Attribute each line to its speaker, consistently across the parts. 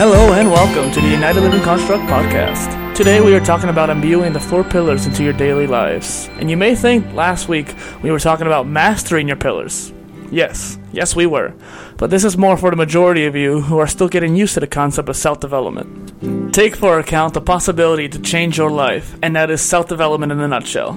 Speaker 1: welcome to the United Living Construct podcast. Today we are talking about imbuing the four pillars into your daily lives. And you may think last week we were talking about mastering your pillars. Yes, yes, we were. But this is more for the majority of you who are still getting used to the concept of self development. Take for account the possibility to change your life, and that is self development in a nutshell.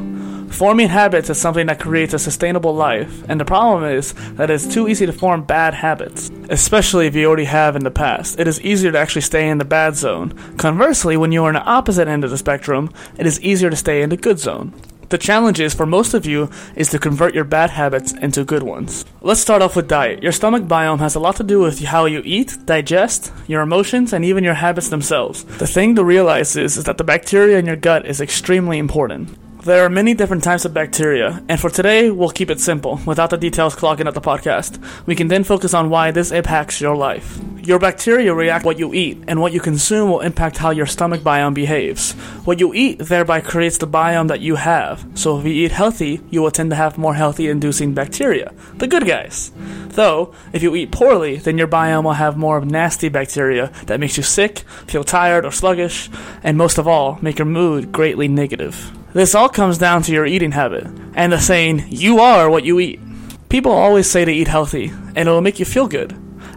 Speaker 1: Forming habits is something that creates a sustainable life, and the problem is that it's too easy to form bad habits, especially if you already have in the past. It is easier to actually stay in the bad zone. Conversely, when you are on the opposite end of the spectrum, it is easier to stay in the good zone. The challenge is for most of you is to convert your bad habits into good ones. Let's start off with diet. Your stomach biome has a lot to do with how you eat, digest, your emotions, and even your habits themselves. The thing to realize is, is that the bacteria in your gut is extremely important. There are many different types of bacteria, and for today, we'll keep it simple, without the details clogging up the podcast. We can then focus on why this impacts your life. Your bacteria react what you eat, and what you consume will impact how your stomach biome behaves. What you eat thereby creates the biome that you have. So if you eat healthy, you will tend to have more healthy inducing bacteria, the good guys. Though, if you eat poorly, then your biome will have more nasty bacteria that makes you sick, feel tired or sluggish, and most of all, make your mood greatly negative. This all comes down to your eating habit and the saying, you are what you eat. People always say to eat healthy, and it will make you feel good.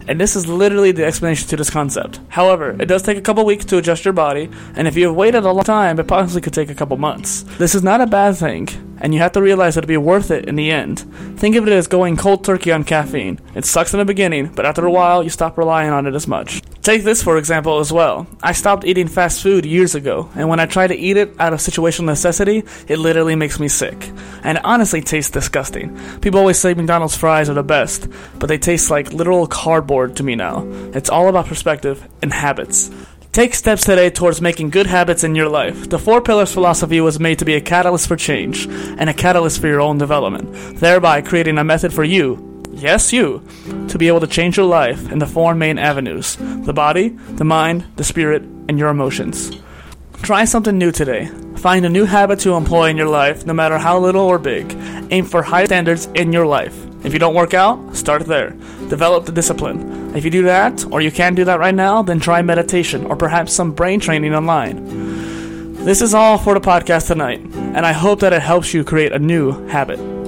Speaker 1: And this is literally the explanation to this concept. However, it does take a couple weeks to adjust your body, and if you have waited a long time, it possibly could take a couple months. This is not a bad thing, and you have to realize it'll be worth it in the end. Think of it as going cold turkey on caffeine. It sucks in the beginning, but after a while, you stop relying on it as much. Take this for example as well. I stopped eating fast food years ago, and when I try to eat it out of situational necessity, it literally makes me sick. And honestly tastes disgusting. People always say McDonald's fries are the best, but they taste like literal cardboard to me now. It's all about perspective and habits. Take steps today towards making good habits in your life. The Four Pillars philosophy was made to be a catalyst for change and a catalyst for your own development, thereby creating a method for you, yes, you, to be able to change your life in the four main avenues the body, the mind, the spirit, and your emotions. Try something new today. Find a new habit to employ in your life, no matter how little or big. Aim for high standards in your life. If you don't work out, start there. Develop the discipline. If you do that, or you can't do that right now, then try meditation or perhaps some brain training online. This is all for the podcast tonight, and I hope that it helps you create a new habit.